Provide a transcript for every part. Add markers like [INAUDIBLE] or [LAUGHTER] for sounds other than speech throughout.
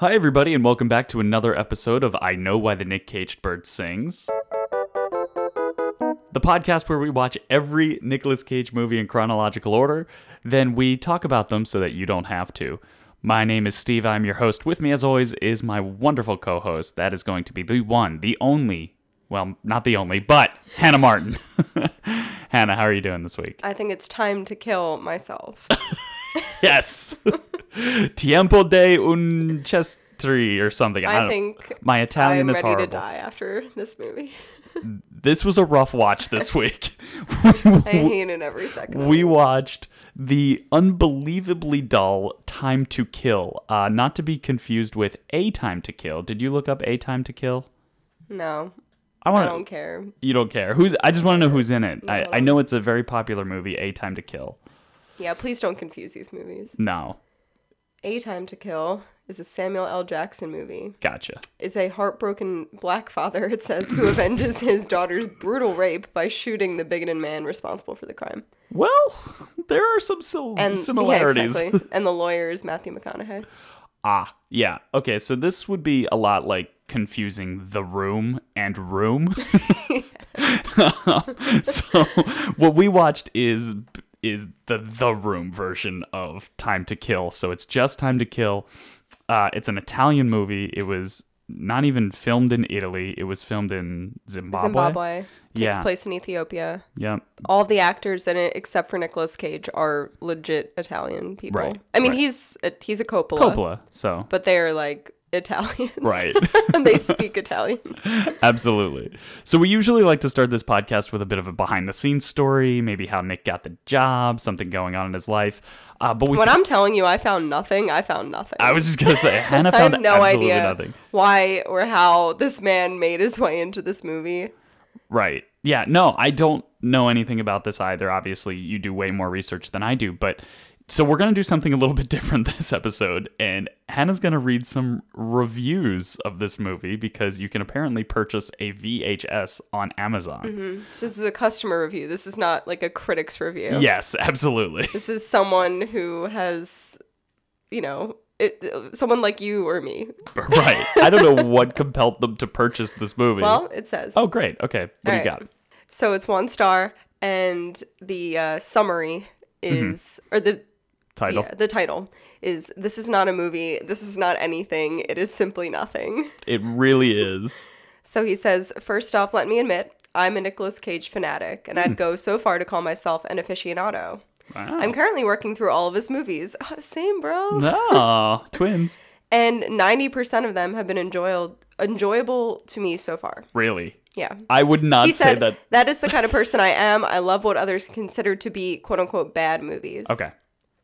Hi, everybody, and welcome back to another episode of I Know Why the Nick Caged Bird Sings. The podcast where we watch every Nicolas Cage movie in chronological order, then we talk about them so that you don't have to. My name is Steve. I'm your host. With me, as always, is my wonderful co host. That is going to be the one, the only, well, not the only, but Hannah Martin. [LAUGHS] Hannah, how are you doing this week? I think it's time to kill myself. [LAUGHS] Yes. [LAUGHS] Tiempo de un chestri or something. I, I think My Italian I'm is ready horrible. to die after this movie. This was a rough watch this week. I hate it every second. we watched the unbelievably dull Time to Kill, uh, not to be confused with A Time to Kill. Did you look up A Time to Kill? no, I I don't care. You don't care. Who's? I just want to know who's in it. I, No. I know it's a very popular movie, A Time to Kill. Yeah, please don't confuse these movies. No, A Time to Kill is a Samuel L. Jackson movie. gotcha. It's a heartbroken black father, it says, who avenges his daughter's brutal rape by shooting the bigoted man responsible for the crime. Well, there are some sil- And similarities. Yeah, exactly. and the lawyer is Matthew McConaughey. [LAUGHS] Ah, yeah. Okay, so this would be a lot like confusing the room and room. [LAUGHS] [LAUGHS] so what we watched is is the the room version of Time to Kill. So it's just Time to Kill. Uh, it's an Italian movie. It was not even filmed in Italy. It was filmed in Zimbabwe. Zimbabwe takes Yeah. place in Ethiopia. Yep. all the actors in it except for Nicolas Cage are legit Italian people. Right, I mean, right. he's a, he's a Coppola, Coppola. So but they're like Italians, Right. [LAUGHS] and they [LAUGHS] speak Italian. Absolutely. So we usually like to start this podcast with a bit of a behind the scenes story, maybe how Nick got the job, something going on in his life. Uh, but we When I'm telling you, I found nothing. I found nothing. I was just gonna say Hannah [LAUGHS] I found have no idea nothing. why or how this man made his way into this movie. Right. Yeah, no, I don't know anything about this either. Obviously, you do way more research than I do, but so we're going to do something a little bit [LAUGHS] different this episode and Hannah's going to read some reviews of this movie because you can apparently purchase a VHS on Amazon. This is a customer review. This is not like a critic's review. Yes, [LAUGHS] absolutely. This is someone who has, you know, it, someone like you or me. [LAUGHS] right. I don't know what compelled them to purchase this movie. Well, it says. Oh, great. Okay. What do you All got? So it's one star, and the uh, summary is, or the Title. yeah, the title is "This is not a movie. This is not anything. It is simply nothing." It really is. So he says, first off, let me admit, I'm a Nicolas Cage fanatic, and I'd hmm. go so far to call myself an aficionado. Wow. I'm currently working through all of his movies. [LAUGHS] Same, bro. No, [LAUGHS] twins. And 90% of them have been enjoyable, enjoyable to me so far. Really? Yeah. I would not he say said that. that is the kind of person I am. I love what others consider to be quote unquote bad movies. Okay.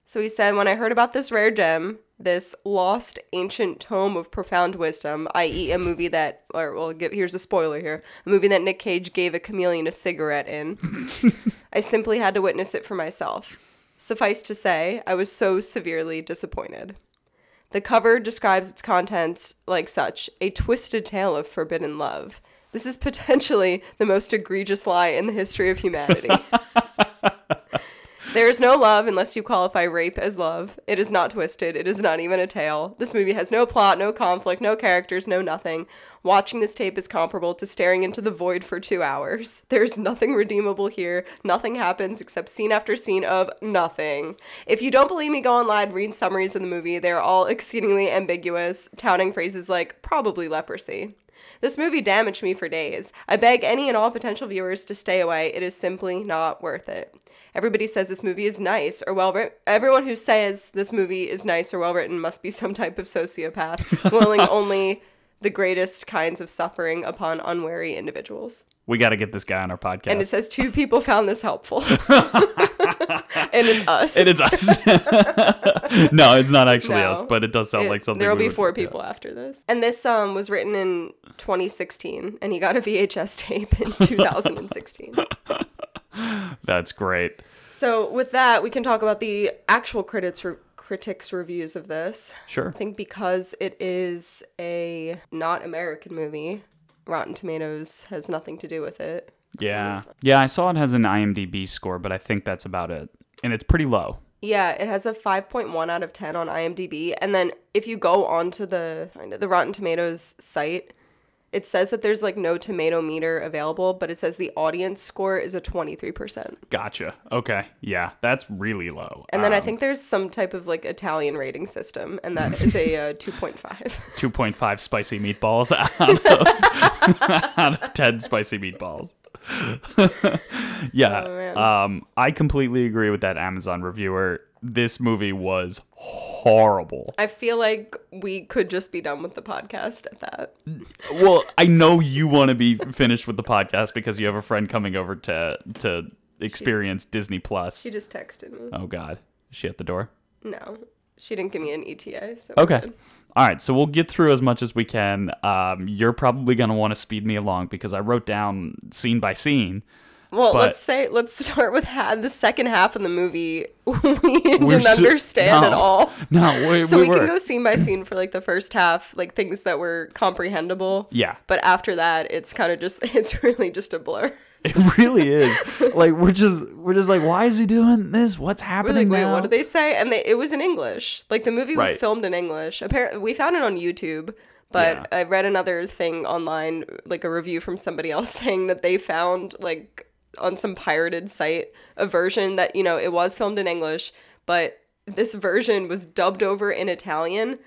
So he said, when I heard about this rare gem, this lost ancient tome of profound wisdom, i.e., a movie that, or well, give, here's a spoiler here, a movie that Nick Cage gave a chameleon a cigarette in, [LAUGHS] I simply had to witness it for myself. Suffice to say, I was so severely disappointed. The cover describes its contents like such a twisted tale of forbidden love. This is potentially the most egregious lie in the history of humanity. [LAUGHS] There is no love unless you qualify rape as love. It is not twisted. It is not even a tale. This movie has no plot, no conflict, no characters, no nothing. Watching this tape is comparable to staring into the void for two hours. [LAUGHS] There's nothing redeemable here. Nothing happens except scene after scene of nothing. If you don't believe me, go online, read summaries of the movie. They're all exceedingly ambiguous, touting phrases like probably leprosy. This movie damaged me for days. I beg any and all potential viewers to stay away. It is simply not worth it. Everybody says this movie is nice or well written. Everyone who says this movie is nice or well written must be [LAUGHS] some type of sociopath, willing [LAUGHS] only the greatest kinds of suffering upon unwary individuals. We got to get this guy on our podcast. And it says two people found this helpful. [LAUGHS] and it's us. It is us. no, it's not actually No. us, but it does sound It- like something. There will be four people after this. And this um was written in 2016, and he got a VHS tape in 2016. That's great. so with that, we can talk about the actual critics re- critics reviews of this. Sure. I think because it is a not American movie, Rotten Tomatoes has nothing to do with it. Yeah. Yeah, I saw it has an IMDb score, but I think that's about it. And it's pretty low. Yeah, it has a 5.1 out of 10 on IMDb. And then if you go onto the the Rotten Tomatoes site, it says that there's like no tomato meter available, but it says the audience score is a 23%. Gotcha. Okay. Yeah, that's really low. And then I Um, think there's some type of like Italian rating system, and that is a uh, [LAUGHS] 2.5. 2.5 spicy meatballs out of, [LAUGHS] out of 10 spicy meatballs. [LAUGHS] yeah. Oh, um, I completely agree with that Amazon reviewer. This movie was horrible. I feel like we could just be done with the podcast at that. Well, I know you want to be finished with the podcast because you have a friend coming over to to experience Disney Plus. She just texted me. Oh God, is she at the door? No, she didn't give me an ETA. So Okay. All right, so we'll get through as much as we can. Um, you're probably going to want to speed me along because I wrote down scene by scene. Well, But- let's say let's start with ha- the second half of the movie. [LAUGHS] we didn't so- understand at all. No, we, So we, we, can go scene by scene for like the first half, like things that were comprehensible. Yeah, But after that, it's kind of just [LAUGHS] it's really just a blur. it really is. like we're just we're just like, why is he doing this? What's happening like, wait, what did they say? And they, it was in English. Like the movie was Right. filmed in English. Apparently, we found it on YouTube. But Yeah. I read another thing online, like a review from somebody else [LAUGHS] saying that they found like on some pirated site a version that you know it was filmed in English, but this version was dubbed over in Italian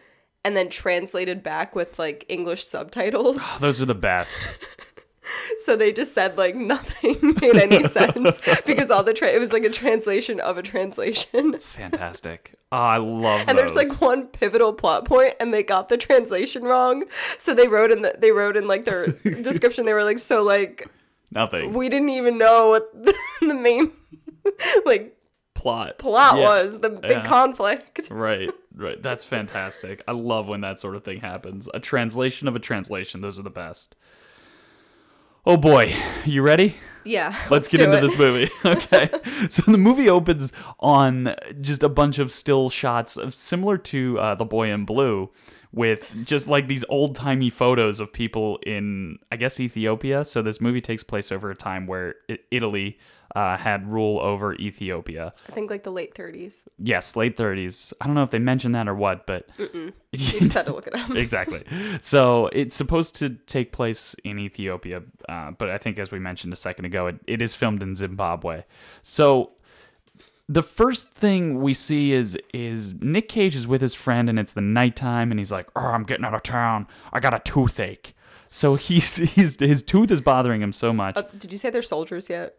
and then translated back with like English subtitles. Oh, Those are the best. [LAUGHS] So they just said like nothing [LAUGHS] made any [LAUGHS] sense because all the tra- it was like a translation of a translation. Fantastic. Oh, I love And there's like one pivotal plot point, and they got the translation wrong. So they wrote in the they wrote in like their description. They were like, so like nothing. we didn't even know what the, [LAUGHS] the main [LAUGHS] like Plot. plot Yeah. was, the big Yeah. conflict. [LAUGHS] Right, right. That's fantastic. I love when that sort of thing happens. A translation of a translation. Those are the best. Oh boy, you ready? Yeah, Let's, get do into it. this movie. Okay. so the movie opens on just a bunch of still shots of similar to uh, The Boy in Blue with just like these old timey photos of people in, I guess, Ethiopia. So this movie takes place over a time where Italy uh, had rule over Ethiopia. I think like the late 30s. Yes, late 30s. I don't know if they mentioned that or what, but [LAUGHS] You just had to look it up. exactly. So it's supposed to take place in Ethiopia, uh, but I think, as we mentioned a second ago, it, it is filmed in Zimbabwe. So the first thing we see is is Nick Cage is with his friend, and it's the nighttime, and he's like, "Oh, I'm getting out of town. I got a toothache." So [LAUGHS] he's he's his tooth is bothering him so much. Uh, did you say they're soldiers yet?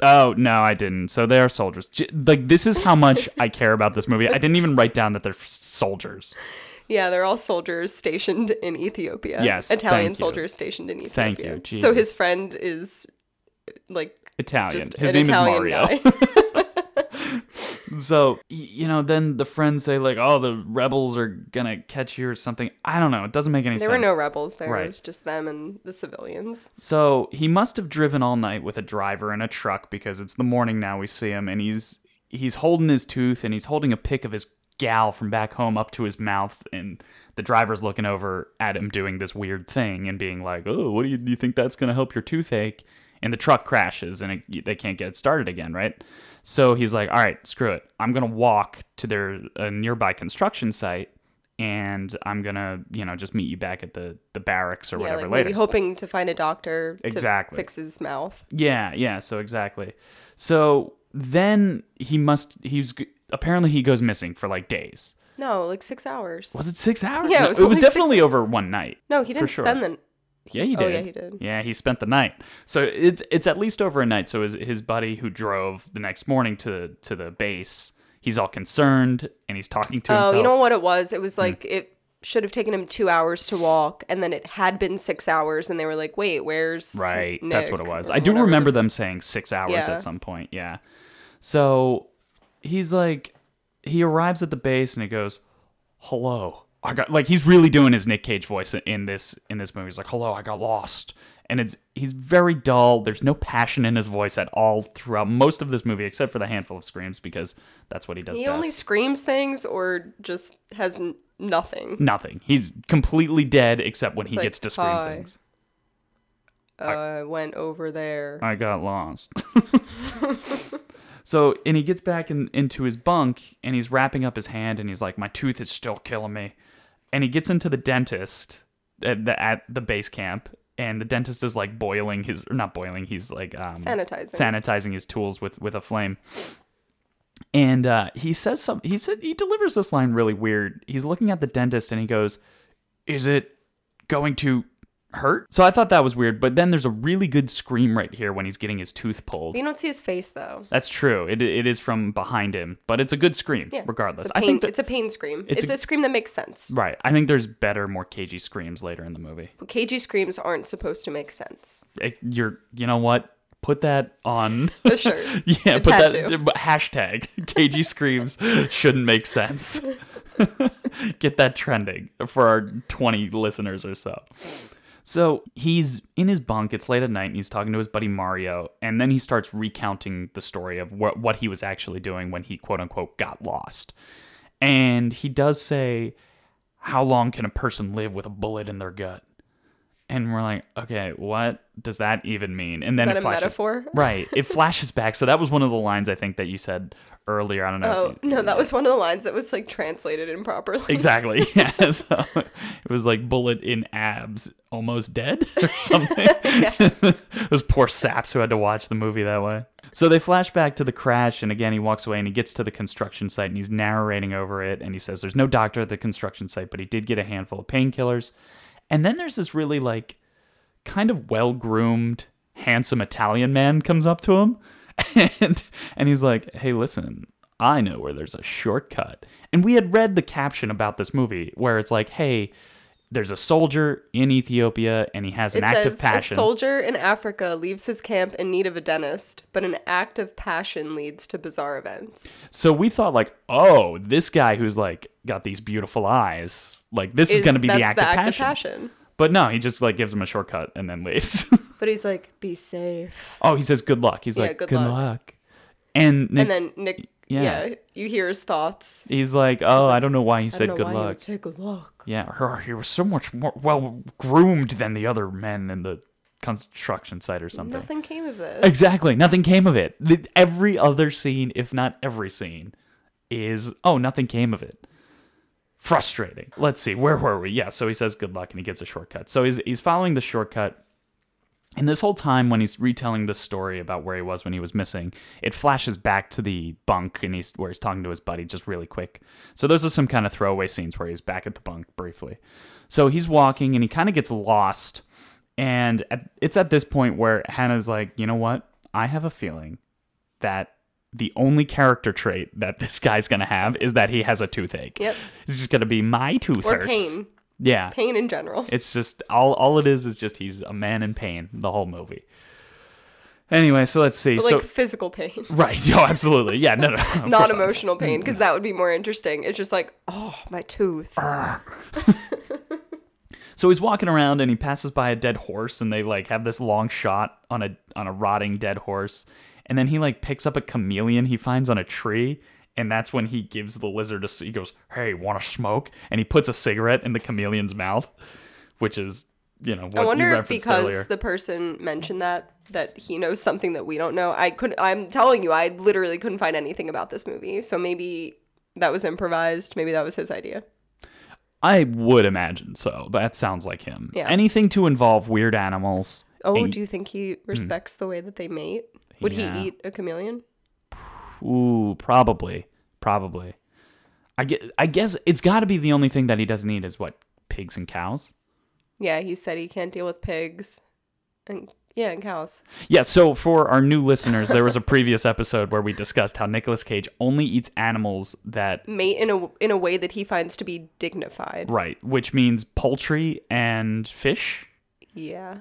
Oh no, I didn't. So they are soldiers. Like this is how much I [LAUGHS] care about this movie. I didn't even write down that they're soldiers. Yeah, they're all soldiers stationed in Ethiopia. Yes, Italian soldiers stationed in Ethiopia. Thank you, So his friend is like Italian. His name Italian is Mario. [LAUGHS] So, you know, then the friends say, like, oh, the rebels are going to catch you or something. I don't know. It doesn't make any there sense. There were no rebels. There Right. was just them and the civilians. so he must have driven all night with a driver in a truck because it's the morning now we see him and he's he's holding his tooth and he's holding a pic of his gal from back home up to his mouth and the driver's looking over at him doing this weird thing and being like oh what do you, do you think that's going to help your toothache and the truck crashes and it, they can't get started again right so he's like all right screw it i'm going to walk to their a nearby construction site and i'm going to you know just meet you back at the the barracks or Yeah, whatever like later maybe hoping to find a doctor Exactly. to fix his mouth. yeah, yeah. So exactly. So then he must. He's apparently he goes missing for like days. No, like six hours. Was it six hours? Yeah, it was it was definitely over one night. No, he didn't sure. spend the. Yeah, he Oh, did. yeah, he did. Yeah, he spent the night. So it's it's at least over a night. So his his buddy who drove the next morning to to the base, he's all concerned and he's talking to himself. Oh, himself. you know what it was? It was Hmm. like it should have taken him two hours to walk, and then it had been six hours, and they were like, "Wait, where's Right. That's what it was. I do whatever remember them saying six hours Yeah. at some point. Yeah. So he's like, he arrives at the base and he goes, "Hello." I got like he's really doing his Nick Cage voice in this in this movie. He's like, "Hello, I got lost," and it's he's very dull. There's no passion in his voice at all throughout most of this movie, except for the handful of screams because that's what he does He best. only screams things, or just has n- nothing. Nothing. He's completely dead except when he like, gets to scream "Hi." things. Uh, went over there. I got lost. [LAUGHS] [LAUGHS] So, and he gets back in, into his bunk and he's wrapping up his hand and he's like, My tooth is still killing me. And he gets into the dentist at the, at the base camp and the dentist is like boiling his, or not boiling, he's like um, Sanitizing. sanitizing his tools with, with a flame. And uh, he says some, he said, he delivers this line really weird. He's looking at the dentist and he goes, Is it going to hurt? So I thought that was weird. But then there's a really good scream right here when he's getting his tooth pulled. you don't see his face though. That's true. It, it is from behind him, but it's a good scream, Yeah. regardless. It's a I pain, think that, it's a pain scream. it's It's, a- a, scream that makes sense. right. I think there's better, more cagey screams later in the movie. But cagey screams aren't supposed to make sense. It- you're, you know what? Put that on. [LAUGHS] The shirt. [LAUGHS] yeah, A put that tattoo. but hashtag cagey screams shouldn't make sense. [LAUGHS] Get that trending for our 20 listeners or so. So he's in his bunk. It's late at night, and he's talking to his buddy Mario. And then he starts recounting the story of what what he was actually doing when he quote unquote got lost. And he does say, "How long can a person live with a bullet in their gut?" And we're like, "Okay, what does that even mean?" And then that it a flashes, metaphor? [LAUGHS] right? It flashes back. So that was one of the lines I think that you said earlier. I don't know. Oh you- no, that was one of the lines that was like translated improperly. [LAUGHS] Exactly. [LAUGHS] Yeah. So it was like bullet in abs, almost dead or something. Those poor saps who had to watch the movie that way. So they flash back to the crash, and again he walks away and he gets to the construction site and he's narrating over it, and he says there's no doctor at the construction site, but he did get a handful of painkillers. And then there's this really like kind of well groomed, handsome Italian man comes up to him [LAUGHS] and and he's like, Hey, listen, I know where there's a shortcut. And we had read the caption about this movie where it's like, hey, there's a soldier in Ethiopia and he has an It act says of passion. a soldier in Africa leaves his camp in need of a dentist, but an act of passion leads to bizarre events. so we thought like, oh, this guy who's like got these beautiful eyes, like this is, Is- gonna be the act, the of, act passion. of passion. But no, he just like gives him a shortcut and then leaves. [LAUGHS] But he's like, be safe. oh, he says good luck. He's Yeah, like, good good, luck." luck. And, Nick, And then Nick, yeah. yeah. you hear his thoughts. he's like, oh, I don't know why he said don't know good luck. say good luck. Yeah, her, he was so much more well groomed than the other men in the construction site or something. Nothing came of it. Exactly, nothing came of it. Every other scene, if not every scene, is oh, nothing came of it. Frustrating. Let's see, where were we? Yeah, so he says good luck and he gets a shortcut. So he's he's following the shortcut. And this whole time when he's retelling the story about where he was when he was missing, it flashes back to the bunk and he's where he's talking to his buddy just really quick. So those are some kind of throwaway scenes where he's back at the bunk briefly. So he's walking and he kind of gets lost. And at, it's at this point where Hannah's like, you know what? I have a feeling that the only character trait that this guy's gonna have is that he has a toothache. Yep. It's just gonna be my tooth Or hurts. pain. Yeah. Pain in general. It's just all all it is is just he's a man in pain the whole movie. Anyway, so let's see. But so like physical pain. [LAUGHS] right, oh, absolutely, yeah, no, no, not. emotional pain, because that would be more interesting. It's just like, oh, my tooth. [LAUGHS] So he's walking around and he passes by a dead horse, and they like have this long shot on a on a rotting dead horse, and then he like picks up a chameleon he finds on a tree, and that's when he gives the lizard a. He goes, "Hey, want to smoke?" And he puts a cigarette in the chameleon's mouth, which is you know what I wonder if because earlier. the person mentioned that that he knows something that we don't know. I could I'm telling you, I literally couldn't find anything about this movie. So maybe that was improvised. Maybe that was his idea. I would imagine so. That sounds like him. Yeah. Anything to involve weird animals. Oh, and- do you think he respects the way that they mate? Would Hmm. Yeah. he eat a chameleon? Ooh, probably, probably. I guess, I guess it's got to be the only thing that he doesn't eat is what pigs and cows. Yeah, he said he can't deal with pigs and yeah, and cows. Yeah. So for our new listeners, there was a previous episode where we discussed how Nicolas Cage only eats animals that Mate in a in a way that he finds to be dignified. right, which means poultry and fish Yeah.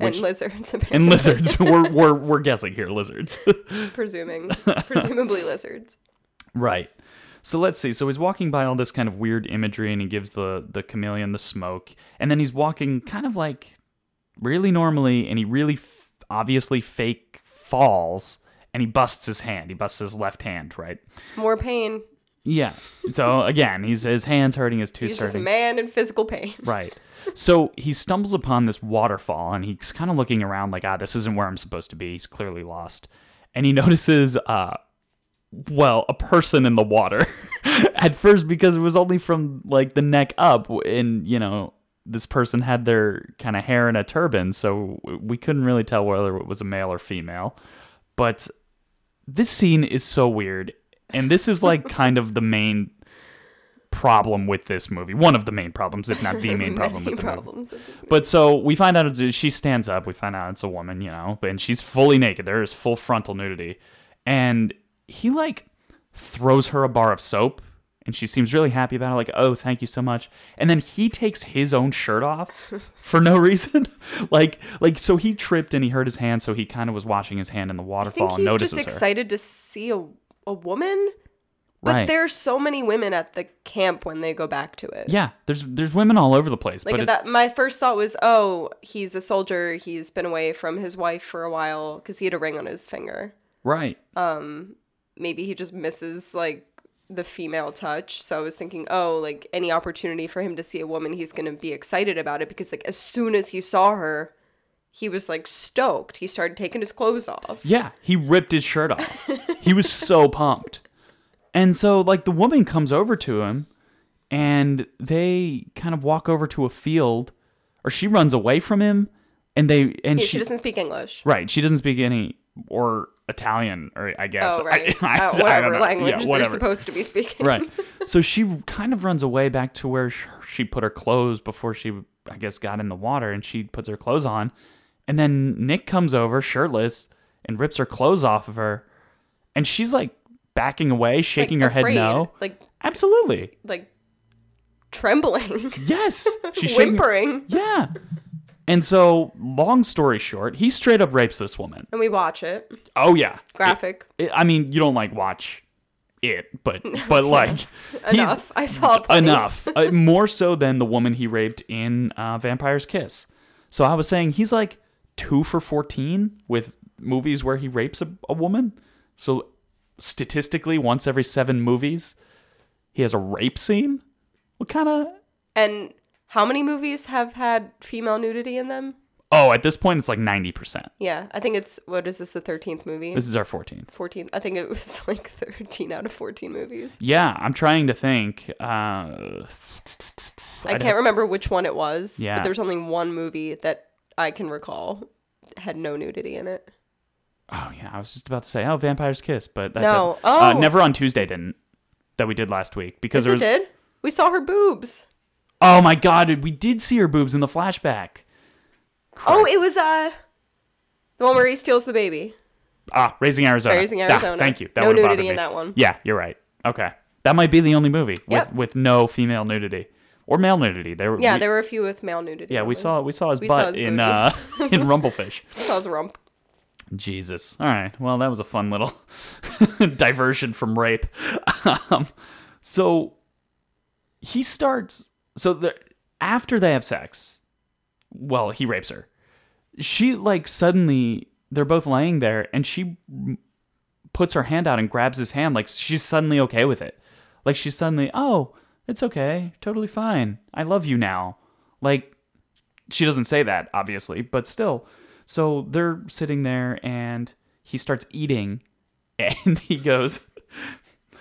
Which- [LAUGHS] and lizards apparently. and lizards. we're, we're we're guessing here, lizards. presuming presumably lizards. Right. So let's see. So he's walking by all this kind of weird imagery and he gives the the chameleon the smoke. And then he's walking kind of like really normally and he really f- obviously fake falls and he busts his hand. He busts his left hand, right? More pain. Yeah. So again, he's his hands hurting, his tooth He's just a hurting. man in physical pain. [LAUGHS] Right. So he stumbles upon this waterfall and he's kind of looking around like, ah, this isn't where I'm supposed to be. He's clearly lost. And he [LAUGHS] notices uh, well, a person in the water [LAUGHS] at first because it was only from like the neck up, and you know this person had their kind of hair in a turban, so we couldn't really tell whether it was a male or female. But this scene is so weird, and this is like kind of the main problem with this movie. One of the main problems, if not the main [LAUGHS] problem with the movie. with movie. But so we find out it's, she stands up. We find out it's a woman, you know, and she's fully naked. There is full frontal nudity, and he like throws her a bar of soap, and she seems really happy about it. Like, oh, thank you so much. And then he takes his own shirt off [LAUGHS] for no reason. [LAUGHS] like, like so he tripped and he hurt his hand, so he kind of was washing his hand in the I waterfall think and he's just her. excited to see a, a woman. But Right. there's so many women at the camp when they go back to it. Yeah, there's there's women all over the place, Like but that, my first thought was, oh, he's a soldier. He's been away from his wife for a while because he had a ring on his finger. right. Um, maybe he just misses like the female touch. So I was thinking, oh, like any opportunity for him to see a woman, he's gonna be excited about it because like as soon as he saw her, he was like stoked. He started taking his clothes off. Yeah, he ripped his shirt off. he was so [LAUGHS] pumped. And so like the woman comes over to him and they kind of walk over to a field or she runs away from him and they and Yeah, she, she doesn't speak English. right, she doesn't speak any or Italian or I guess Oh, right. I, [LAUGHS] I, Uh, whatever know. language Yeah, they're supposed to be speaking. right. So she kind of runs away back to where she put her clothes before she, I guess, got in the water, and she puts her clothes on, and then Nick comes over shirtless and rips her clothes off of her, and she's like backing away, shaking her afraid, head no. Like Absolutely, like trembling, yes. [LAUGHS] She's shaking. whimpering. Yeah. And so, long story short, he straight up rapes this woman. And we watch it. Oh yeah, Graphic. It- I mean, you don't like watch it, but [LAUGHS] but like Enough. I saw plenty. enough [LAUGHS] uh, more so than the woman he raped in uh, vampire's kiss so i was saying he's like two for 14 with movies where he rapes a, a woman so statistically once every seven movies he has a rape scene what kind of And how many movies have had female nudity in them? oh at this point it's like 90% Yeah, I think it's what is this the thirteenth movie? this is our 14th 14th. I think it was [LAUGHS] like 13 out of 14 movies. yeah i'm trying to think uh, I I'd can't remember which one it was. Yeah. But there's only one movie that I can recall had no nudity in it. oh yeah i was just about to say oh vampire's kiss but that No. didn't. Uh, Oh. never on tuesday didn't that we did last week because Yes, there it did. We saw her boobs. Oh my god, we did see her boobs in the flashback. Oh, it was uh the one where he steals the baby. Ah, Raising Arizona. Raising Ah, Arizona. thank you. That No nudity in that one. Yeah, you're right. Okay. That might be the only movie with, Yep. with no female nudity. Or male nudity. There were Yeah, we, there were a few with male nudity. Yeah, we saw we saw his We saw butt his in uh [LAUGHS] in Rumblefish. We saw his rump. Jesus. All right. Well, that was a fun little [LAUGHS] diversion from rape. [LAUGHS] Um, so he starts. So the after they have sex, well, he rapes her. She like suddenly they're both laying there, and she puts her hand out and grabs his hand, like she's suddenly okay with it. Like she's suddenly, oh, it's okay, totally fine. I love you now. Like she doesn't say that obviously but still so they're sitting there and he starts eating [LAUGHS] and he goes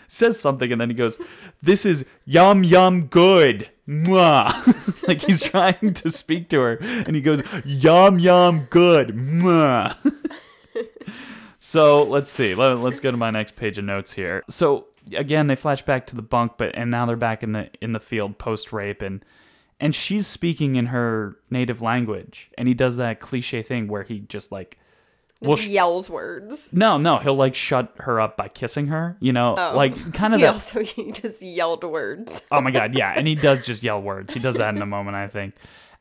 says something and then he goes this is yum yum good Mwah. [LAUGHS] like he's [LAUGHS] trying to speak to her and he goes yum yum good Mwah. so let's see Let, let's go to my next page of notes here so again they flash back to the bunk but and now they're back in the in the field post rape and and she's speaking in her native language and he does that cliche thing where he just like Just well yells words. no no he'll like shut her up by kissing her you know Oh. like kind of He that also [LAUGHS] he just yelled words. oh my god yeah and he does just yell words he does that in a moment i think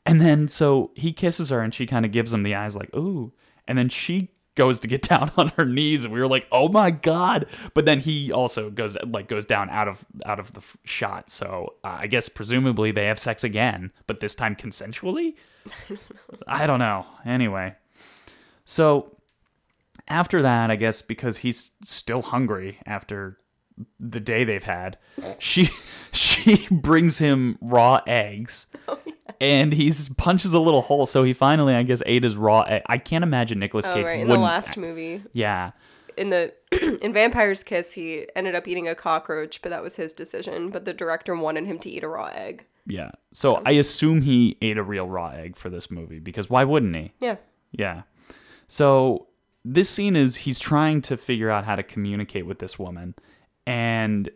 and then so he kisses her and she kind of gives him the eyes like ooh and then she goes to get [LAUGHS] down on her knees and we were like oh my god. But then he also goes like goes down out of out of the f- shot. So uh, i guess presumably they have sex again but this time consensually? [LAUGHS] I don't know. Anyway. So after that i guess because he's still hungry after the day they've had [LAUGHS] she she brings him raw eggs. Oh, and he punches a little hole so he finally i guess ate his raw egg i can't imagine Nicolas Oh cage right, in the last movie. yeah in the [CLEARS THROAT] in Vampire's Kiss, he ended up eating a cockroach, but that was his decision. But the director wanted him to eat a raw egg. Yeah. So I assume he ate a real raw egg for this movie because why wouldn't he? Yeah. Yeah. So this scene is he's trying to figure out how to communicate with this woman, and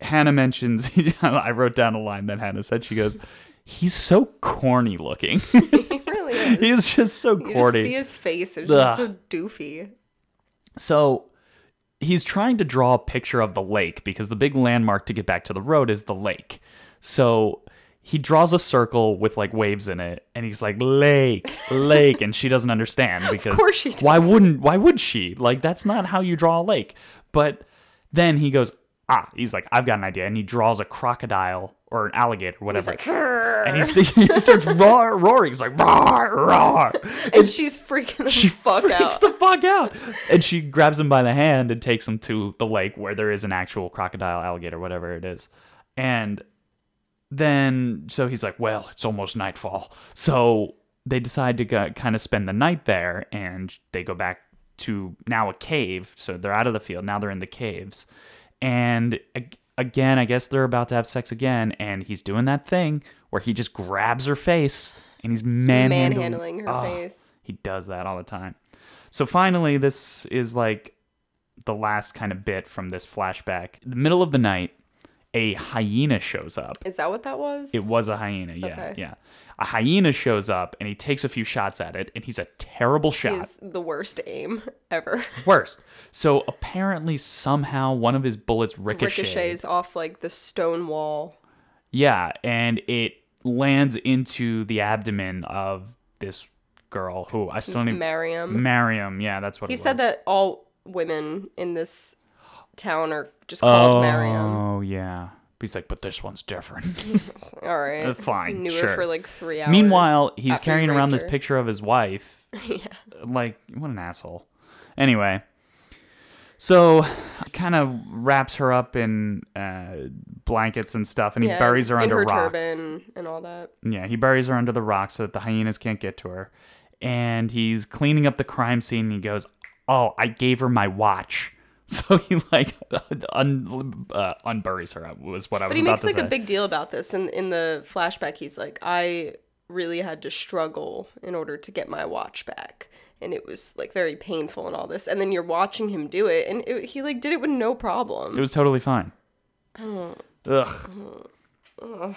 Hannah mentions. [LAUGHS] I wrote down a line that Hannah said. She goes, "He's so corny looking. [LAUGHS] He [LAUGHS] really is. he's just so corny. you just see his face. It's just so doofy. So he's trying to draw a picture of the lake because the big landmark to get back to the road is the lake. So he draws a circle with like waves in it and he's like lake lake and she doesn't understand [LAUGHS] because she why doesn't. wouldn't why would she like that's not how you draw a lake but then he goes ah he's like i've got an idea and he draws a crocodile or an alligator whatever He's like, and he's, he starts [LAUGHS] roar, roaring he's like roar roar and she's freaking the she fuck freaks out. the fuck out. And she grabs him by the hand and takes him to the lake where there is an actual crocodile, alligator, whatever it is. And then, so he's like, well, it's almost nightfall. So they decide to go, kind of spend the night there and they go back to now a cave. So they're out of the field. Now they're in the caves. And again, I guess they're about to have sex again. And he's doing that thing where he just grabs her face and he's manhandling, manhandling her Oh, face. He does that all the time. So finally, this is like the last kind of bit from this flashback. The middle of the night, a hyena shows up. Is that what that was? It was a hyena, yeah, Okay. yeah. A hyena shows up and he takes a few shots at it, and he's a terrible shot. He's the worst aim ever. [LAUGHS] Worst. So apparently, somehow, one of his bullets ricocheted. Ricochets off like the stone wall. Yeah, and it lands into the abdomen of this girl who I still don't even. Mariam. Mariam, yeah, that's what He it was. said that all women in this town are just called Mariam. Oh yeah. He's like, but this one's different. [LAUGHS] All right. Uh, fine, Knew sure. her for like three hours. Meanwhile, he's carrying around this picture of his wife. [LAUGHS] yeah. Like, what an asshole. Anyway, so kind of wraps her up in uh, blankets and stuff, and he buries her under her rocks. turban and all that. Yeah, he buries her under the rocks so that the hyenas can't get to her. And he's cleaning up the crime scene. And he goes, "Oh, I gave her my watch." [LAUGHS] So he like [LAUGHS] un- uh, unburies her. Was what I was But he about makes to like say. a big deal about this. And in the flashback, he's like, I really had to struggle in order to get my watch back. And it was like very painful and all this. And then you're watching him do it, and it, he like did it with no problem. It was totally fine. Ugh.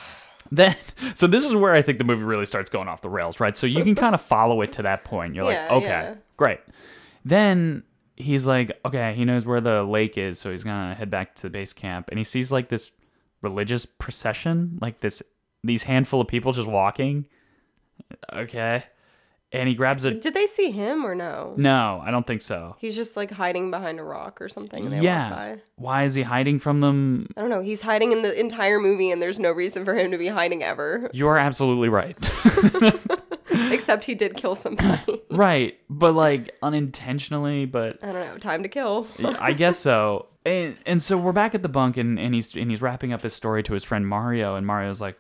Then, [LAUGHS] so this is where I think the movie really starts going off the rails, right? So you can kind of follow it to that point. You're Yeah, like, okay, yeah. great. Then he's like, okay, he knows where the lake is, so he's gonna head back to the base camp, and he sees like this religious procession, like this these handful of people just walking. Okay, and he grabs a. Did they see him or no? No, I don't think so. He's just like hiding behind a rock or something. And they Yeah. walk by. Why is he hiding from them? I don't know. He's hiding in the entire movie, and there's no reason for him to be hiding ever. You are absolutely right. [LAUGHS] [LAUGHS] [LAUGHS] Except he did kill somebody. [LAUGHS] right, but like unintentionally, but I don't know. Time to kill. [LAUGHS] I guess so. And and so we're back at the bunk and, and he's and he's wrapping up his story to his friend Mario and Mario's like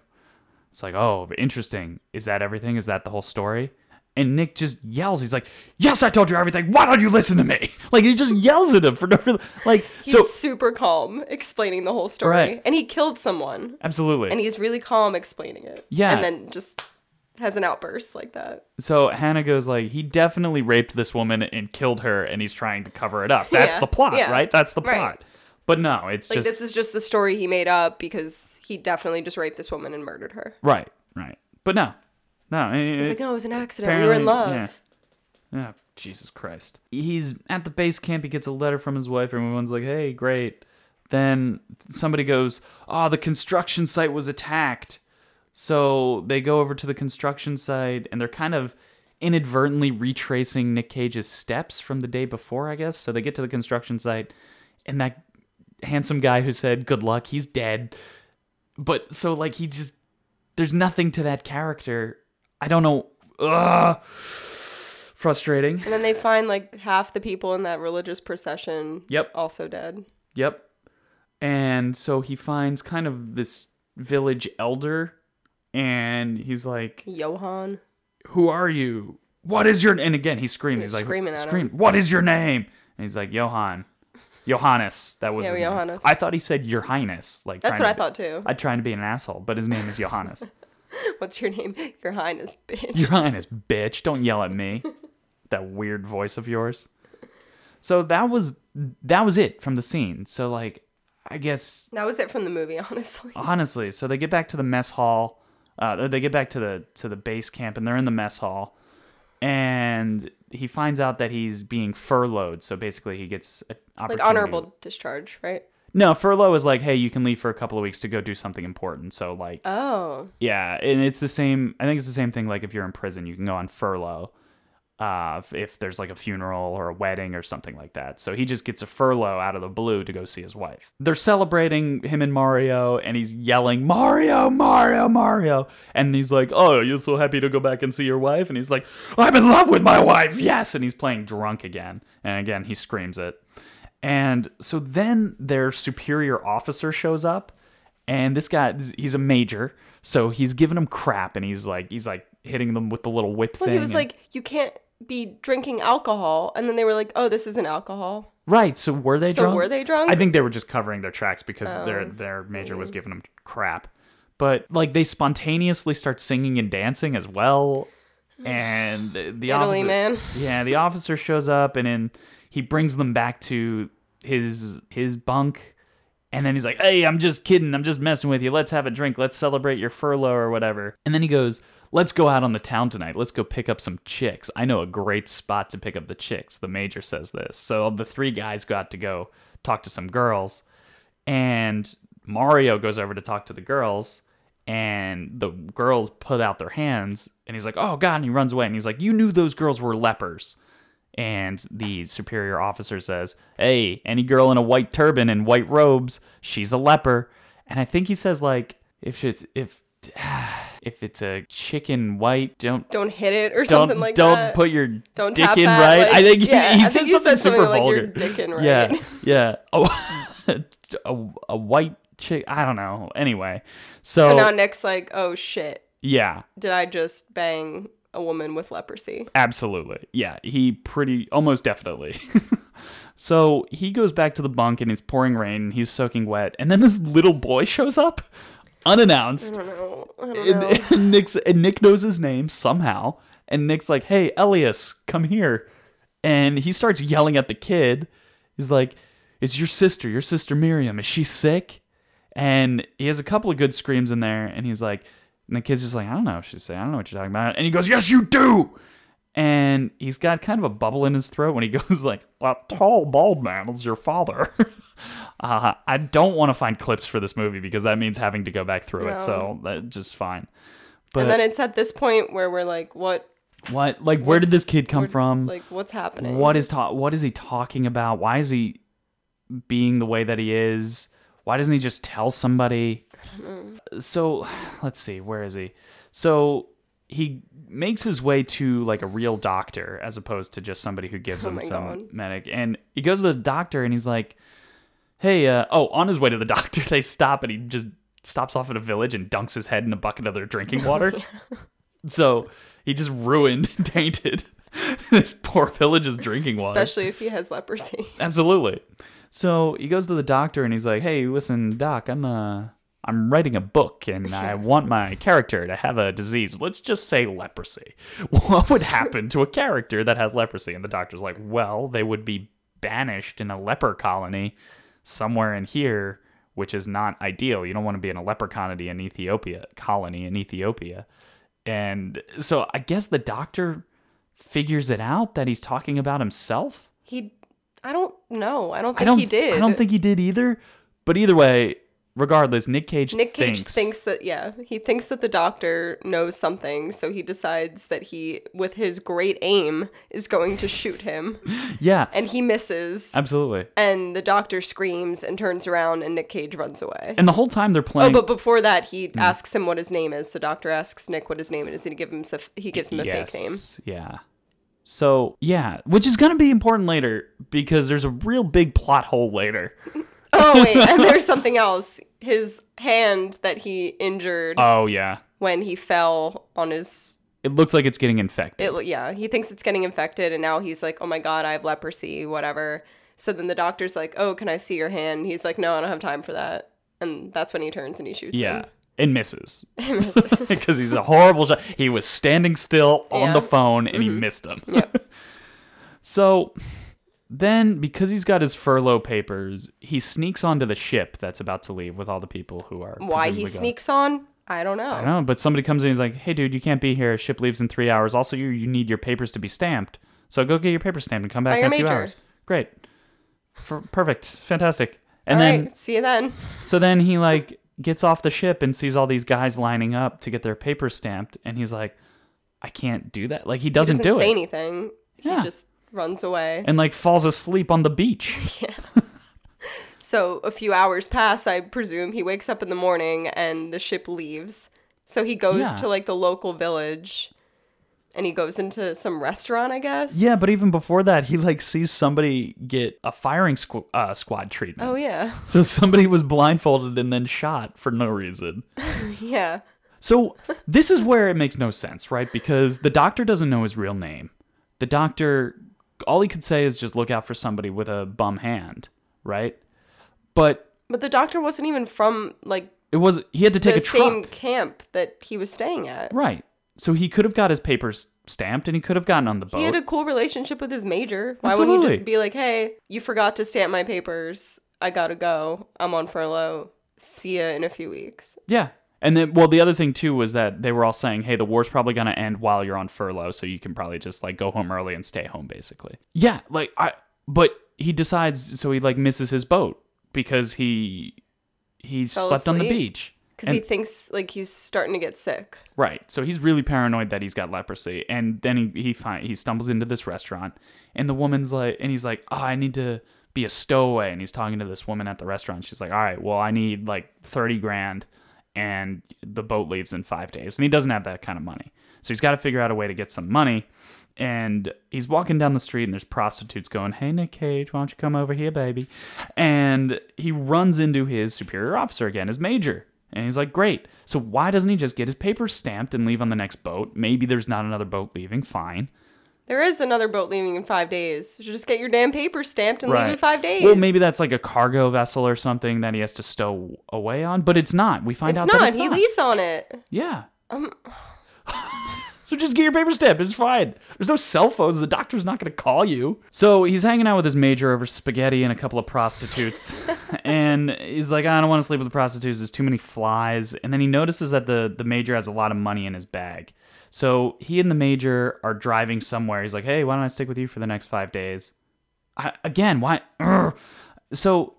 it's like, "Oh, interesting. Is that everything? Is that the whole story?" And Nick just yells. He's like, "Yes, I told you everything. Why don't you listen to me?" Like he just yells at him for no reason. Like He's so super calm explaining the whole story. Right. And he killed someone. absolutely. And he's really calm explaining it. Yeah. And then just has an outburst like that. so Hannah goes like, "He definitely raped this woman and killed her and he's trying to cover it up." That's Yeah, the plot, yeah. right? That's the Right. plot. But no, it's Like just this is just the story he made up because he definitely just raped this woman and murdered her. right, right. But no. No, He's it- like, no, it was an accident. We were in love. yeah. Oh, Jesus Christ. He's at the base camp. He gets a letter from his wife. And everyone's like, hey, great. Then somebody goes, oh, the construction site was attacked. So they go over to the construction site and they're kind of inadvertently retracing Nick Cage's steps from the day before, I guess. So they get to the construction site and that handsome guy who said, good luck, he's dead. But so, like, he just, there's nothing to that character. I don't know. Ugh. Frustrating. And then they find like half the people in that religious procession Yep. also dead. Yep. And so he finds kind of this village elder and he's like, Johan. Who are you? What is your and again he screams, he's, He's like screaming at scream, what is your name? And he's like, Johann. Johannes. That was Yeah. Johannes. I thought he said Your Highness. Like That's what I thought too. I'm trying to be an asshole, but his name is Johannes. [LAUGHS] What's your name? Your Highness, bitch. Your Highness, bitch. Don't yell at me. [LAUGHS] that weird voice of yours. So that was that was it from the scene. So like I guess That was it from the movie, [LAUGHS] honestly. honestly, so they get back to the mess hall. Uh, they get back to the to the base camp and they're in the mess hall, and he finds out that he's being furloughed. So basically, he gets Like honorable discharge, right? No, furlough is like, hey, you can leave for a couple of weeks to go do something important. So like, Oh. yeah, and it's the same. I think it's the same thing. Like if you're in prison, you can go on furlough. Uh, if, there's like a funeral or a wedding or something like that. So he just gets a furlough out of the blue to go see his wife. They're celebrating him and Mario, and he's yelling, Mario, Mario, Mario. And he's like, Oh, you're so happy to go back and see your wife? And he's like, I'm in love with my wife, yes. And he's playing drunk again. And again, he screams it. And so then their superior officer shows up, and this guy, he's a major, so he's giving them crap, and he's like, he's like hitting them with the little whip Well, thing. he was and- like, you can't be drinking alcohol. And then they were like, oh, this isn't alcohol. right. So were they So drunk? were they drunk? I think they were just covering their tracks because their Oh. their major was giving them crap. But like they spontaneously start singing and dancing as well, [SIGHS] and the the Italy, officer, man. [LAUGHS] yeah, the officer shows up and then he brings them back to his his bunk, and then he's like, "Hey, I'm just kidding. I'm just messing with you. Let's have a drink. Let's celebrate your furlough or whatever." And then he goes, "Let's go out on the town tonight. Let's go pick up some chicks. I know a great spot to pick up the chicks." The major says this. So the three guys got to go talk to some girls, and Mario goes over to talk to the girls. And the girls put out their hands, and he's like, "Oh God!" And he runs away, and he's like, "You knew those girls were lepers." And the superior officer says, Hey, any girl in a white turban and white robes, she's a leper. And I think he says, like, if it's if [SIGHS] if it's a chicken white, don't Don't hit it or don't something like that. don't put your Don't dick tap in that, right. like- I think he, yeah, he I says think he something said something super like vulgar. your dick in [LAUGHS] right. Yeah, yeah. Oh, [LAUGHS] a, a white chick. I don't know. Anyway, so, So now Nick's like, oh shit, yeah, did I just bang a woman with leprosy? Absolutely. Yeah, he pretty almost definitely. [LAUGHS] so he goes back to the bunk and it's pouring rain and he's soaking wet. And then this little boy shows up unannounced. I don't know. I don't And, know. and Nick's and Nick knows his name somehow. And Nick's like, "Hey, Elias, come here." And he starts yelling at the kid. He's like, "It's your sister, your sister Miriam. Is she sick?" And he has a couple of good screams in there. And he's like, and the kid's just like, "I don't know." what She's saying, "I don't know what you're talking about." And he goes, "Yes, you do." And he's got kind of a bubble in his throat when he [LAUGHS] goes like, "That tall bald man is your father." [LAUGHS] uh, I don't want to find clips for this movie because that means having to go back through it. So that's just fine. But and then it's at this point where we're like, what? what? Like, where did this kid come from? Like, what's happening? what is ta- What is he talking about? Why is he being the way that he is? Why doesn't he just tell somebody? So, [SIGHS] let's see. Where is he? So he makes his way to like a real doctor as opposed to just somebody who gives Oh him some God. medic. And he goes to the doctor and he's like, "Hey, uh, oh, on his way to the [LAUGHS] doctor, they stop and he just stops off at a village and dunks his head in a bucket of their drinking [LAUGHS] water." So he just ruined, [LAUGHS] tainted this poor village's drinking water. Especially if he has leprosy. Absolutely. So he goes to the doctor and he's like, "Hey, listen, doc, I'm uh I'm writing a book and I [LAUGHS] want my character to have a disease. Let's just say leprosy. [LAUGHS] What would happen to a character that has leprosy?" And the doctor's like, "Well, they would be banished in a leper colony somewhere in here, which is not ideal. You don't want to be in a leper colony in Ethiopia, colony in Ethiopia." And so I guess the doctor figures it out that he's talking about himself. He, I don't know. I don't think I don't he did. I don't think he did either. But either way, regardless, Nick Cage Nick Cage thinks, thinks, that yeah, he thinks that the doctor knows something, so he decides that he, with his great aim, is going to shoot him, [LAUGHS] Yeah, and he misses, absolutely. and the doctor screams and turns around, and Nick Cage runs away. And the whole time they're playing. Oh, but before that, he Hmm. asks him what his name is. The doctor asks Nick what his name is, and he gives him he gives him a fake name. Yeah. So, yeah, which is going to be important later because there's a real big plot hole later. [LAUGHS] Oh wait, and [LAUGHS] there's something else. His hand that he injured Oh, yeah. when he fell on his it looks like it's getting infected. It, yeah, he thinks it's getting infected, and now he's like, oh my god, I have leprosy, whatever. So then the doctor's like, oh, can I see your hand? He's like, no, I don't have time for that. And that's when he turns and he shoots yeah. him. And misses [LAUGHS] He misses. [LAUGHS] because he's a horrible shot. He was standing still on Yeah. Mm-hmm. the phone and he missed him. yeah. So then, because he's got his furlough papers, he sneaks onto the ship that's about to leave with all the people who are. Why he sneaks on? I don't know. I don't know, but somebody comes in and he's like, "Hey, dude, you can't be here. Ship leaves in three hours. Also, you you need your papers to be stamped. So go get your papers stamped and come back in a few major. hours. Great, For, perfect, fantastic." And All then right, see you then. so then he like gets off the ship and sees all these guys lining up to get their papers stamped, and he's like, "I can't do that." Like he He doesn't, he doesn't do say it, anything. Yeah. He just runs away. and like falls asleep on the beach. [LAUGHS] yeah. So a few hours pass, I presume. He wakes up in the morning and the ship leaves. So he goes Yeah. to like the local village and he goes into some restaurant, I guess. Yeah, but even before that, he like sees somebody get a firing squ- uh, squad treatment. Oh yeah. [LAUGHS] So somebody was blindfolded and then shot for no reason. [LAUGHS] Yeah. So this is where it makes no sense, right? Because the doctor doesn't know his real name. The doctor, all he could say is just look out for somebody with a bum hand, right? But But the doctor wasn't even from like it was he had to take the a truck, same camp that he was staying at. right? So he could have got his papers stamped and he could have gotten on the boat. He had a cool relationship with his major. Why wouldn't he just be like, "Hey, you forgot to stamp my papers. I gotta go. I'm on furlough. See ya in a few weeks." Yeah. And then, well, the other thing too was that they were all saying, "Hey, the war's probably gonna end while you're on furlough, so you can probably just like go home early and stay home, basically." Yeah, like I. But he decides, so he like misses his boat because he he Fell slept on the beach. Because he thinks like he's starting to get sick. Right. So he's really paranoid that he's got leprosy, and then he he find, he stumbles into this restaurant, and the woman's like, and he's like, "Oh, I need to be a stowaway," and he's talking to this woman at the restaurant. She's like, "All right, well, I need like thirty grand, and the boat leaves in five days," and he doesn't have that kind of money, so he's got to figure out a way to get some money. And he's walking down the street, and there's prostitutes going, "Hey, Nick Cage, why don't you come over here, baby?" And he runs into his superior officer again, his major, and he's like, Great. So why doesn't he just get his papers stamped and leave on the next boat? Maybe there's not another boat leaving. Fine. There is another boat leaving in five days. You just get your damn papers stamped and leave in five days. Well, maybe that's like a cargo vessel or something that he has to stow away on, but it's not. We find it's out not. that it's he not. He leaves on it. Yeah. Um, [LAUGHS] So just get your paper stamped. It's fine. There's no cell phones. The doctor's not going to call you. So he's hanging out with his major over spaghetti and a couple of prostitutes. [LAUGHS] and he's like, I don't want to sleep with the prostitutes. There's too many flies. And then he notices that the, the major has a lot of money in his bag. So he and the major are driving somewhere. He's like, hey, why don't I stick with you for the next five days? I, again, why? Ugh. So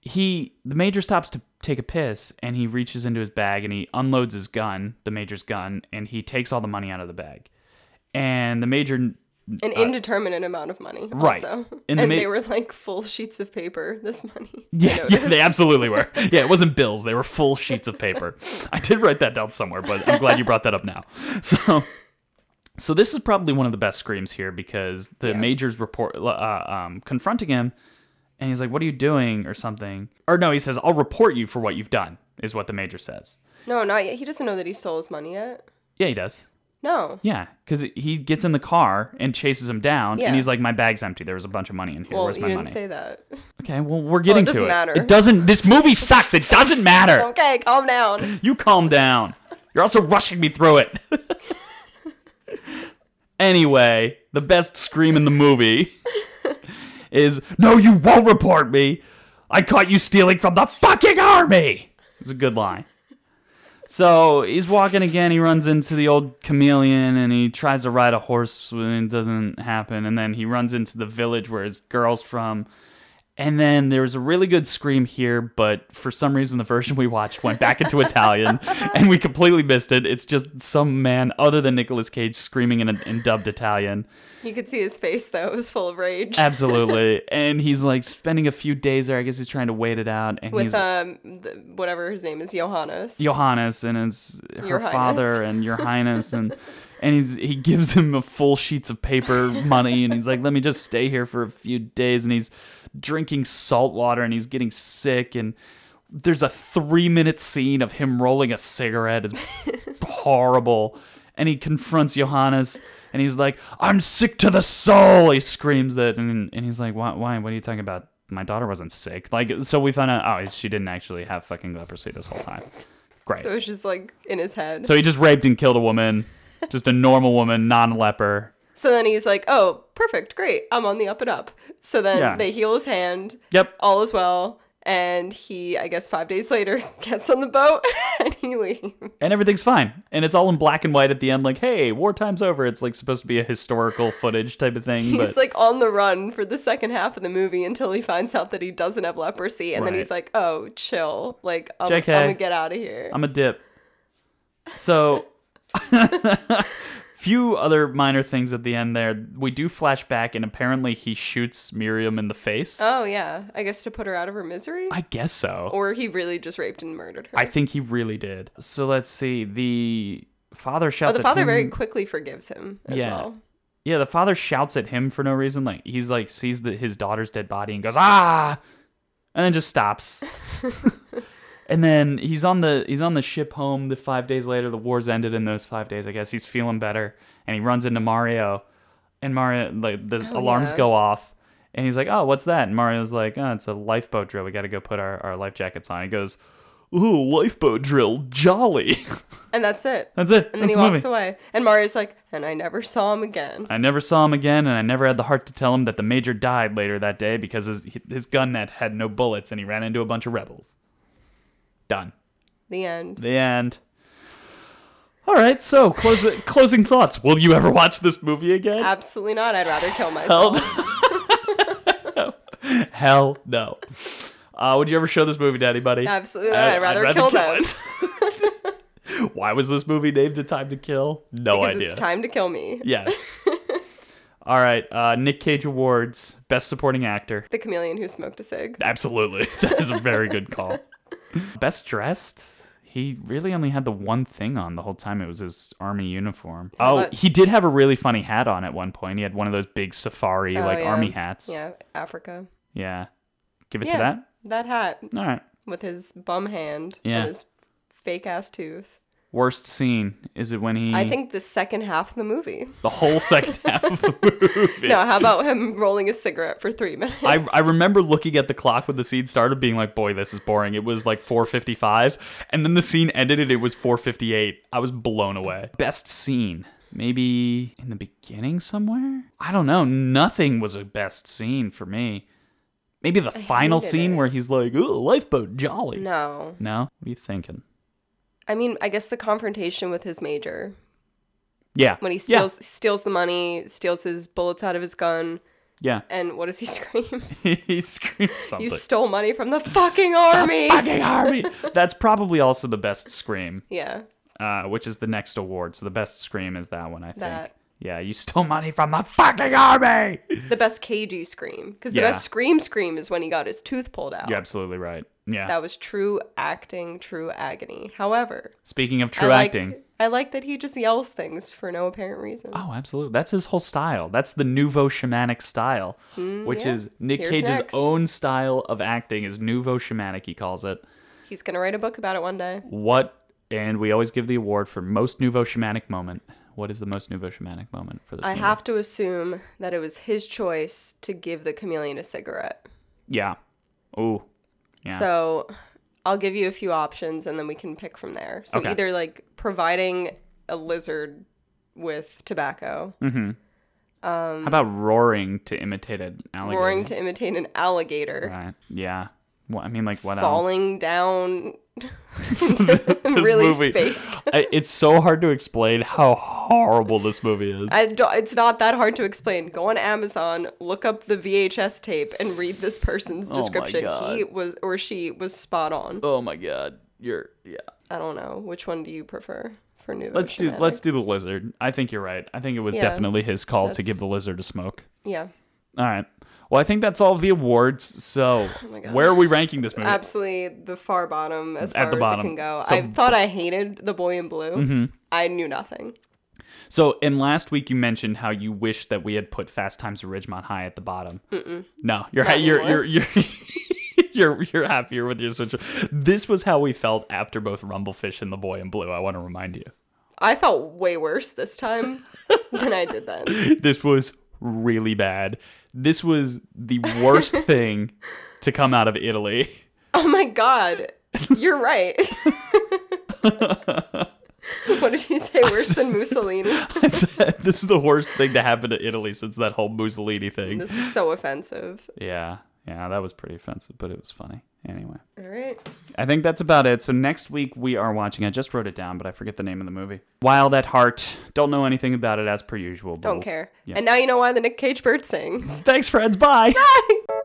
he the major stops to take a piss and he reaches into his bag and he unloads his gun the major's gun and he takes all the money out of the bag and the major an indeterminate amount of money. Uh, right. Also. And And, ma- they were like full sheets of paper. This money. [LAUGHS] Yeah, yeah they absolutely were [LAUGHS] yeah it wasn't bills they were full sheets of paper i did write that down somewhere but i'm glad you brought that up now [LAUGHS] so so this is probably one of the best screams here because the Yeah. major's report uh, um, confronting him and he's like what are you doing or something or no he says i'll report you for what you've done is what the major says No, not yet. He doesn't know that he stole his money yet. yeah he does No. Yeah, because he gets in the car and chases him down, Yeah. and he's like, "My bag's empty. There was a bunch of money in here. Well, Where's my money?" say that. okay, well, we're getting doesn't to it. matter. It doesn't. This movie sucks. It doesn't matter. okay, calm down. You calm down. You're also rushing me through it. anyway, the best scream in the movie [LAUGHS] is, "No, you won't report me. I caught you stealing from the fucking army." It's a good line. So he's walking again. He runs into the old chameleon and he tries to ride a horse and it doesn't happen. And then he runs into the village where his girl's from. And then there was a really good scream here, but for some reason the version we watched went back into Italian [LAUGHS] and we completely missed it. It's just some man other than Nicolas Cage screaming in, in dubbed Italian. You could see his face though; it was full of rage. Absolutely. [LAUGHS] and he's like spending a few days there. I guess he's trying to wait it out. And With he's um, the, whatever his name is, Johannes. Johannes and it's her Your Highness. father and your highness and [LAUGHS] and he's he gives him a full sheets of paper money and he's like let me just stay here for a few days and he's drinking salt water and he's getting sick and there's a 3 minute scene of him rolling a cigarette it's horrible and he confronts Johannes and he's like, I'm sick to the soul. He screams that and, and he's like, why, why? What are you talking about? My daughter wasn't sick. Like, so we found out, oh, she didn't actually have fucking leprosy this whole time. Great. So it's just like in his head. So he just raped and killed a woman, just a normal woman, non leper. So then he's like, "Oh, perfect, great, I'm on the up and up." So then Yeah. they heal his hand. Yep. All is well, and he, I guess, five days later, [LAUGHS] gets on the boat [LAUGHS] and he leaves. And everything's fine. And it's all in black and white at the end, like, hey, wartime's over. It's like supposed to be a historical footage type of thing. [LAUGHS] He's but like on the run for the second half of the movie until he finds out that he doesn't have leprosy, and then he's like, "Oh, chill, like I'm. I'm gonna get out of here." I'm a dip. So, [LAUGHS] few other minor things at the end there. We do flash back, and apparently he shoots Miriam in the face. oh yeah, I guess to put her out of her misery, I guess so. or he really just raped and murdered her. I think he really did. So let's see. The father oh, shouts the at father him. very quickly forgives him as Yeah. well. Yeah, the father shouts at him for no reason. Like he's like sees the, his daughter's dead body and goes ah, and then just stops. [LAUGHS] and then he's on the he's on the ship home. The five days later, the war's ended in those five days. I guess he's feeling better, and he runs into Mario, and Mario like the Oh, alarms yeah. go off, and he's like, oh, what's that? And Mario's like, oh, it's a lifeboat drill. We got to go put our, our life jackets on. He goes, ooh, lifeboat drill, jolly. [LAUGHS] And that's it. That's it. And then That's he walks movie. away. And Mario's like, and I never saw him again. I never saw him again, and I never had the heart to tell him that the major died later that day because his his gun net had no bullets, and he ran into a bunch of rebels. Done. The end. The end. All right, so close, closing thoughts. Will you ever watch this movie again? Absolutely not. I'd rather kill Hell myself. no. [LAUGHS] Hell no. Uh, would you ever show this movie to anybody? Absolutely not. I'd rather kill them. myself. [LAUGHS] Why was this movie named The Time to Kill? No Because idea. it's time to kill me. Yes. [LAUGHS] All right, uh, Nick Cage Awards, Best Supporting Actor. The chameleon who smoked a cig. Absolutely. That is a very good call. [LAUGHS] Best dressed? He really only had the one thing on the whole time. It was his army uniform. Oh, what? he did have a really funny hat on at one point. He had one of those big safari, Oh, like yeah. army hats. Yeah, Africa. Yeah. Give it Yeah, to that? that hat All right. with his bum hand Yeah. and his fake ass tooth. Worst scene? Is it when he. I think the second half of the movie. the whole second [LAUGHS] half of the movie. No, how about him rolling a cigarette for three minutes? I, I remember looking at the clock when the scene started being like boy this is boring it was like 4.55 and then the scene ended and it was 4.58 i was blown away best scene maybe in the beginning somewhere i don't know nothing was a best scene for me maybe the final scene it. where he's like ooh lifeboat jolly no. no what are you thinking I mean, I guess the confrontation with his major yeah when he Yeah. steals steals the money, steals his bullets out of his gun, yeah, and what does he [LAUGHS] scream? [LAUGHS] he screams something you stole money from the fucking army. fucking army [LAUGHS] that's probably also the best scream yeah, uh, which is the next award. So the best scream is that one, I think. That. Yeah, you [LAUGHS] stole money from the fucking army. the best KG scream because the Yeah. best scream scream is when he got his tooth pulled out. You're absolutely right. Yeah. That was true acting, true agony. However, Speaking of true I like, acting. I like that he just yells things for no apparent reason. Oh, absolutely. That's his whole style. That's the nouveau shamanic style, which Mm, yeah. is Nick Here's Cage's next. own style of acting is nouveau shamanic, he calls it. He's gonna write a book about it one day. What and we always give the award for most nouveau shamanic moment. What is the most nouveau shamanic moment for this I movie? have to assume that it was his choice to give the chameleon a cigarette. Yeah. Ooh. Yeah. So I'll give you a few options and then we can pick from there. So Okay. either like providing a lizard with tobacco, Mm-hmm. Um, How about roaring to imitate an alligator? roaring to imitate an alligator, Right. Yeah. Well, I mean, like what else? falling down [LAUGHS] This [LAUGHS] really movie- fake. I- It's so hard to explain how horrible this movie is. I don't, it's not that hard to explain. Go on Amazon, look up the VHS tape, and read this person's Oh description. God. He was or she was spot on. oh my god, you're yeah. I don't know which one do you prefer for new. Let's do let's do the lizard. I think you're right. I think it was Yeah, definitely his call to give the lizard a smoke. yeah. All right. Well, I think that's all of the awards. So, Oh where are we ranking this movie? Absolutely the far bottom as At far the as bottom. it can go. So- I thought I hated the boy in blue. Mm-hmm. I knew nothing. So, in last week you mentioned how you wish that we had put Fast Times at Ridgemont High at the bottom. No, you're Not you're, anymore. you're you're [LAUGHS] you're you're happier with your switch. This was how we felt after both Rumblefish and The Boy in Blue. I want to remind you. I felt way worse this time than I did then. [LAUGHS] This was really bad. This was the worst [LAUGHS] thing to come out of Italy. Oh my god. [LAUGHS] You're right. [LAUGHS] what did you say? Worse than Mussolini? Said, this is the worst thing to happen to Italy since that whole Mussolini thing. This is so offensive. Yeah, yeah, that was pretty offensive, but it was funny. Anyway, All right. I think that's about it. So next week we are watching. I just wrote it down, but I forget the name of the movie. Wild at Heart. Don't know anything about it as per usual. Don't care. yeah. And now you know why the Nick Cage bird sings. Thanks, friends. Bye. Bye.